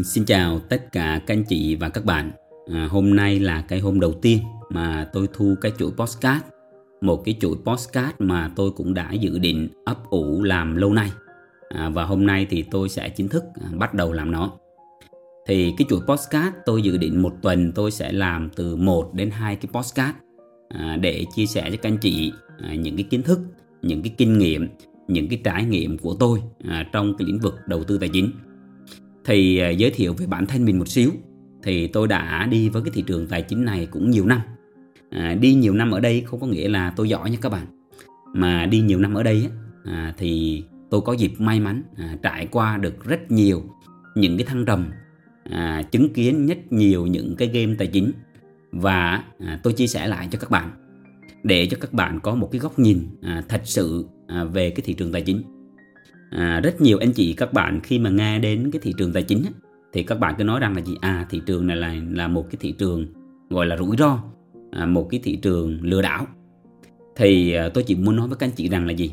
Xin chào tất cả các anh chị và các bạn. À, hôm nay là cái hôm đầu tiên mà tôi thu cái chuỗi postcard. Một cái chuỗi postcard mà tôi cũng đã dự định ấp ủ làm lâu nay. À, và hôm nay thì tôi sẽ chính thức à, bắt đầu làm nó. Thì cái chuỗi postcard tôi dự định một tuần tôi sẽ làm từ 1 đến 2 cái postcard à, để chia sẻ cho các anh chị à, những cái kiến thức, những cái kinh nghiệm, những cái trải nghiệm của tôi à, trong cái lĩnh vực đầu tư tài chính thì à, giới thiệu về bản thân mình một xíu. Thì tôi đã đi với cái thị trường tài chính này cũng nhiều năm. À, đi nhiều năm ở đây không có nghĩa là tôi giỏi nha các bạn. Mà đi nhiều năm ở đây à, thì tôi có dịp may mắn à, trải qua được rất nhiều những cái thăng trầm à, chứng kiến rất nhiều những cái game tài chính. Và à, tôi chia sẻ lại cho các bạn để cho các bạn có một cái góc nhìn à, thật sự à, về cái thị trường tài chính à, rất nhiều anh chị các bạn khi mà nghe đến cái thị trường tài chính thì các bạn cứ nói rằng là gì? À thị trường này là là một cái thị trường gọi là rủi ro à, một cái thị trường lừa đảo. Thì à, tôi chỉ muốn nói với các anh chị rằng là gì?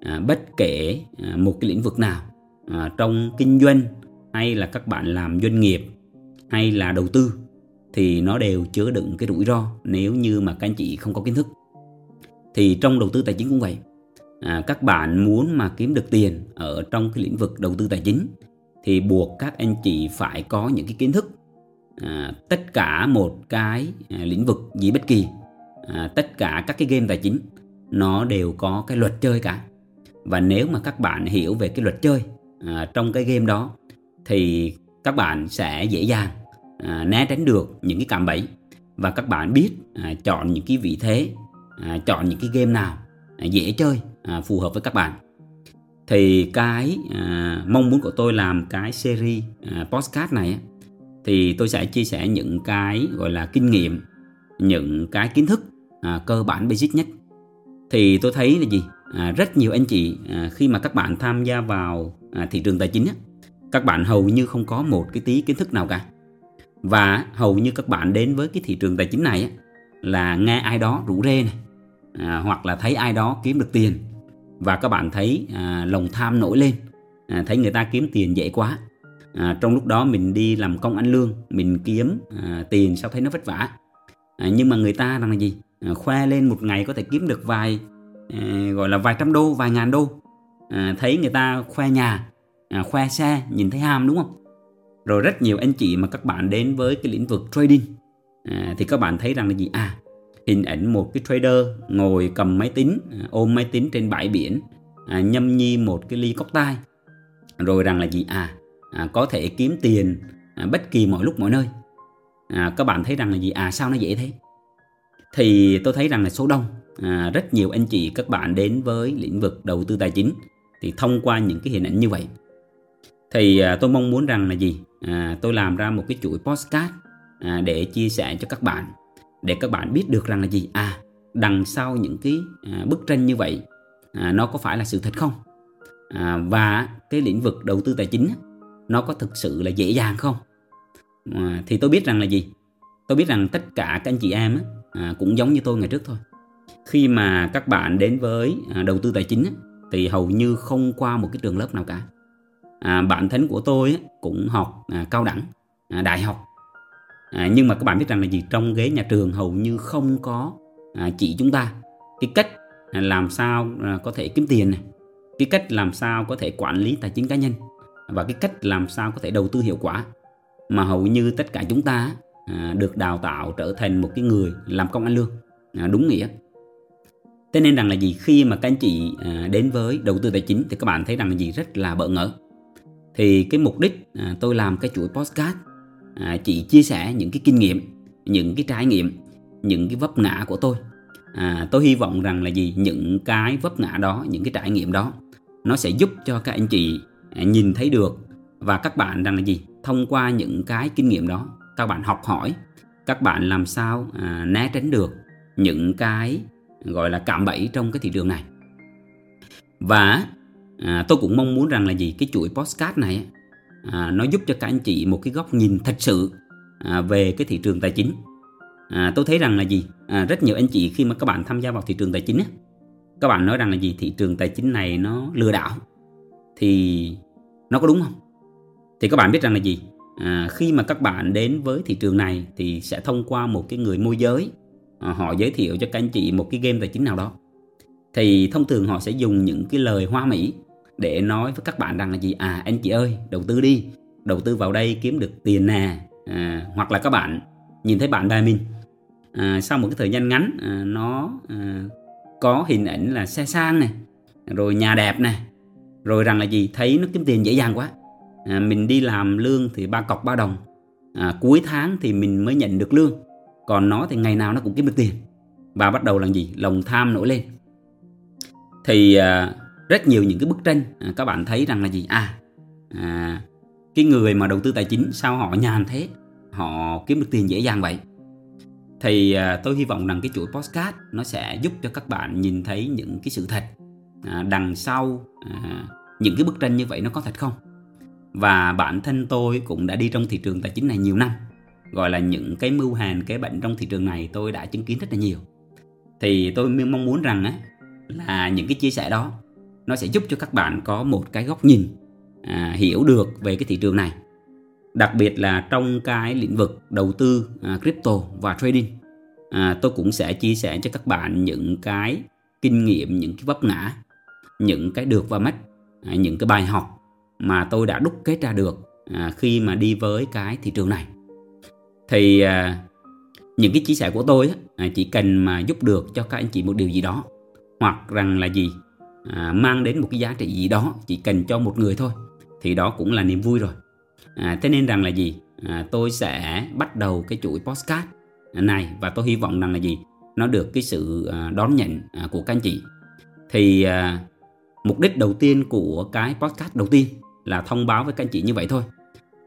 À, bất kể à, một cái lĩnh vực nào à, trong kinh doanh hay là các bạn làm doanh nghiệp hay là đầu tư thì nó đều chứa đựng cái rủi ro nếu như mà các anh chị không có kiến thức. Thì trong đầu tư tài chính cũng vậy à, các bạn muốn mà kiếm được tiền ở trong cái lĩnh vực đầu tư tài chính thì buộc các anh chị phải có những cái kiến thức. À, tất cả một cái à, lĩnh vực gì bất kỳ à, tất cả các cái game tài chính nó đều có cái luật chơi cả. Và nếu mà các bạn hiểu về cái luật chơi à, trong cái game đó thì các bạn sẽ dễ dàng à, né tránh được những cái cạm bẫy. Và các bạn biết à, chọn những cái vị thế à, chọn những cái game nào à, dễ chơi à, phù hợp với các bạn. Thì cái à, mong muốn của tôi làm cái series à, podcast này thì tôi sẽ chia sẻ những cái gọi là kinh nghiệm những cái kiến thức à, cơ bản basic nhất. Thì tôi thấy là gì? À, rất nhiều anh chị à, khi mà các bạn tham gia vào à, thị trường tài chính á, các bạn hầu như không có một cái tí kiến thức nào cả. Và hầu như các bạn đến với cái thị trường tài chính này á, là nghe ai đó rủ rê này à, hoặc là thấy ai đó kiếm được tiền và các bạn thấy à, lòng tham nổi lên. À, thấy người ta kiếm tiền dễ quá. À, trong lúc đó mình đi làm công ăn lương mình kiếm à, tiền sao thấy nó vất vả. À, nhưng mà người ta rằng là gì? À, khoe lên một ngày có thể kiếm được vài à, gọi là vài trăm đô vài ngàn đô. À, thấy người ta khoe nhà à, khoe xe nhìn thấy ham đúng không? Rồi rất nhiều anh chị mà các bạn đến với cái lĩnh vực trading à, thì các bạn thấy rằng là gì? À hình ảnh một cái trader ngồi cầm máy tính à, ôm máy tính trên bãi biển à, nhâm nhi một cái ly cốc tai rồi rằng là gì? À, à có thể kiếm tiền à, bất kỳ mọi lúc mọi nơi. À, các bạn thấy rằng là gì? À sao nó dễ thế? Thì tôi thấy rằng là số đông à, rất nhiều anh chị các bạn đến với lĩnh vực đầu tư tài chính thì thông qua những cái hình ảnh như vậy. Thì à, tôi mong muốn rằng là gì? À, tôi làm ra một cái chuỗi postcard à, để chia sẻ cho các bạn để các bạn biết được rằng là gì? À đằng sau những cái à, bức tranh như vậy à, nó có phải là sự thật không? À, và cái lĩnh vực đầu tư tài chính nó có thực sự là dễ dàng không? À, thì tôi biết rằng là gì? Tôi biết rằng tất cả các anh chị em à, cũng giống như tôi ngày trước thôi. Khi mà các bạn đến với à, đầu tư tài chính thì hầu như không qua một cái trường lớp nào cả. À, bản thân của tôi cũng học à, cao đẳng à, đại học à, nhưng mà các bạn biết rằng là gì? Trong ghế nhà trường hầu như không có à, chỉ chúng ta. Cái cách à, làm sao à, có thể kiếm tiền này cái cách làm sao có thể quản lý tài chính cá nhân và cái cách làm sao có thể đầu tư hiệu quả. Mà hầu như tất cả chúng ta à, được đào tạo trở thành một cái người làm công ăn lương. À, đúng nghĩa. Thế nên rằng là gì? Khi mà các anh chị à, đến với đầu tư tài chính thì các bạn thấy rằng là gì? Rất là bỡ ngỡ. Thì cái mục đích à, tôi làm cái chuỗi podcast à, chị chia sẻ những cái kinh nghiệm những cái trải nghiệm những cái vấp ngã của tôi. À, tôi hy vọng rằng là gì? Những cái vấp ngã đó những cái trải nghiệm đó nó sẽ giúp cho các anh chị à, nhìn thấy được và các bạn rằng là gì? Thông qua những cái kinh nghiệm đó các bạn học hỏi các bạn làm sao à, né tránh được những cái gọi là cạm bẫy trong cái thị trường này. Và à, tôi cũng mong muốn rằng là gì? Cái chuỗi postcard này à, nó giúp cho các anh chị một cái góc nhìn thật sự à, về cái thị trường tài chính. À, tôi thấy rằng là gì? À, rất nhiều anh chị khi mà các bạn tham gia vào thị trường tài chính á, các bạn nói rằng là gì? Thị trường tài chính này nó lừa đảo. Thì nó có đúng không? Thì các bạn biết rằng là gì? À, khi mà các bạn đến với thị trường này thì sẽ thông qua một cái người môi giới à, họ giới thiệu cho các anh chị một cái game tài chính nào đó. Thì thông thường họ sẽ dùng những cái lời hoa mỹ để nói với các bạn rằng là gì? À anh chị ơi đầu tư đi. Đầu tư vào đây kiếm được tiền nè. À, hoặc là các bạn nhìn thấy bạn bè mình à, sau một cái thời gian ngắn à, nó à, có hình ảnh là xe sang này rồi nhà đẹp này rồi rằng là gì? Thấy nó kiếm tiền dễ dàng quá. À, mình đi làm lương thì ba cọc ba đồng. À, cuối tháng thì mình mới nhận được lương. Còn nó thì ngày nào nó cũng kiếm được tiền. Và bắt đầu là gì? Lòng tham nổi lên. Thì à, rất nhiều những cái bức tranh. À, các bạn thấy rằng là gì? À, à cái người mà đầu tư tài chính sao họ nhàn thế? Họ kiếm được tiền dễ dàng vậy. Thì à, tôi hy vọng rằng cái chuỗi postcard nó sẽ giúp cho các bạn nhìn thấy những cái sự thật à, đằng sau à, những cái bức tranh như vậy nó có thật không? Và bản thân tôi cũng đã đi trong thị trường tài chính này nhiều năm. Gọi là những cái mưu hèn cái bệnh trong thị trường này tôi đã chứng kiến rất là nhiều. Thì tôi mong muốn rằng á là những cái chia sẻ đó nó sẽ giúp cho các bạn có một cái góc nhìn à, hiểu được về cái thị trường này. Đặc biệt là trong cái lĩnh vực đầu tư à, crypto và trading à, tôi cũng sẽ chia sẻ cho các bạn những cái kinh nghiệm những cái vấp ngã những cái được và mất à, những cái bài học mà tôi đã đúc kết ra được à, khi mà đi với cái thị trường này. Thì à, những cái chia sẻ của tôi à, chỉ cần mà giúp được cho các anh chị một điều gì đó hoặc rằng là gì? À, mang đến một cái giá trị gì đó chỉ cần cho một người thôi thì đó cũng là niềm vui rồi. À, thế nên rằng là gì? À, tôi sẽ bắt đầu cái chuỗi postcard này và tôi hy vọng rằng là gì? Nó được cái sự à, đón nhận à, của các anh chị. Thì à, mục đích đầu tiên của cái podcast đầu tiên là thông báo với các anh chị như vậy thôi.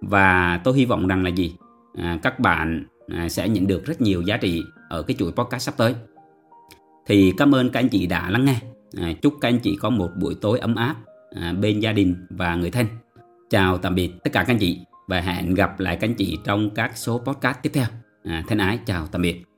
Và tôi hy vọng rằng là gì? À, các bạn à, sẽ nhận được rất nhiều giá trị ở cái chuỗi podcast sắp tới. Thì cảm ơn các anh chị đã lắng nghe à, chúc các anh chị có một buổi tối ấm áp à, bên gia đình và người thân. Chào tạm biệt tất cả các anh chị và hẹn gặp lại các anh chị trong các số podcast tiếp theo. À, thân ái chào tạm biệt.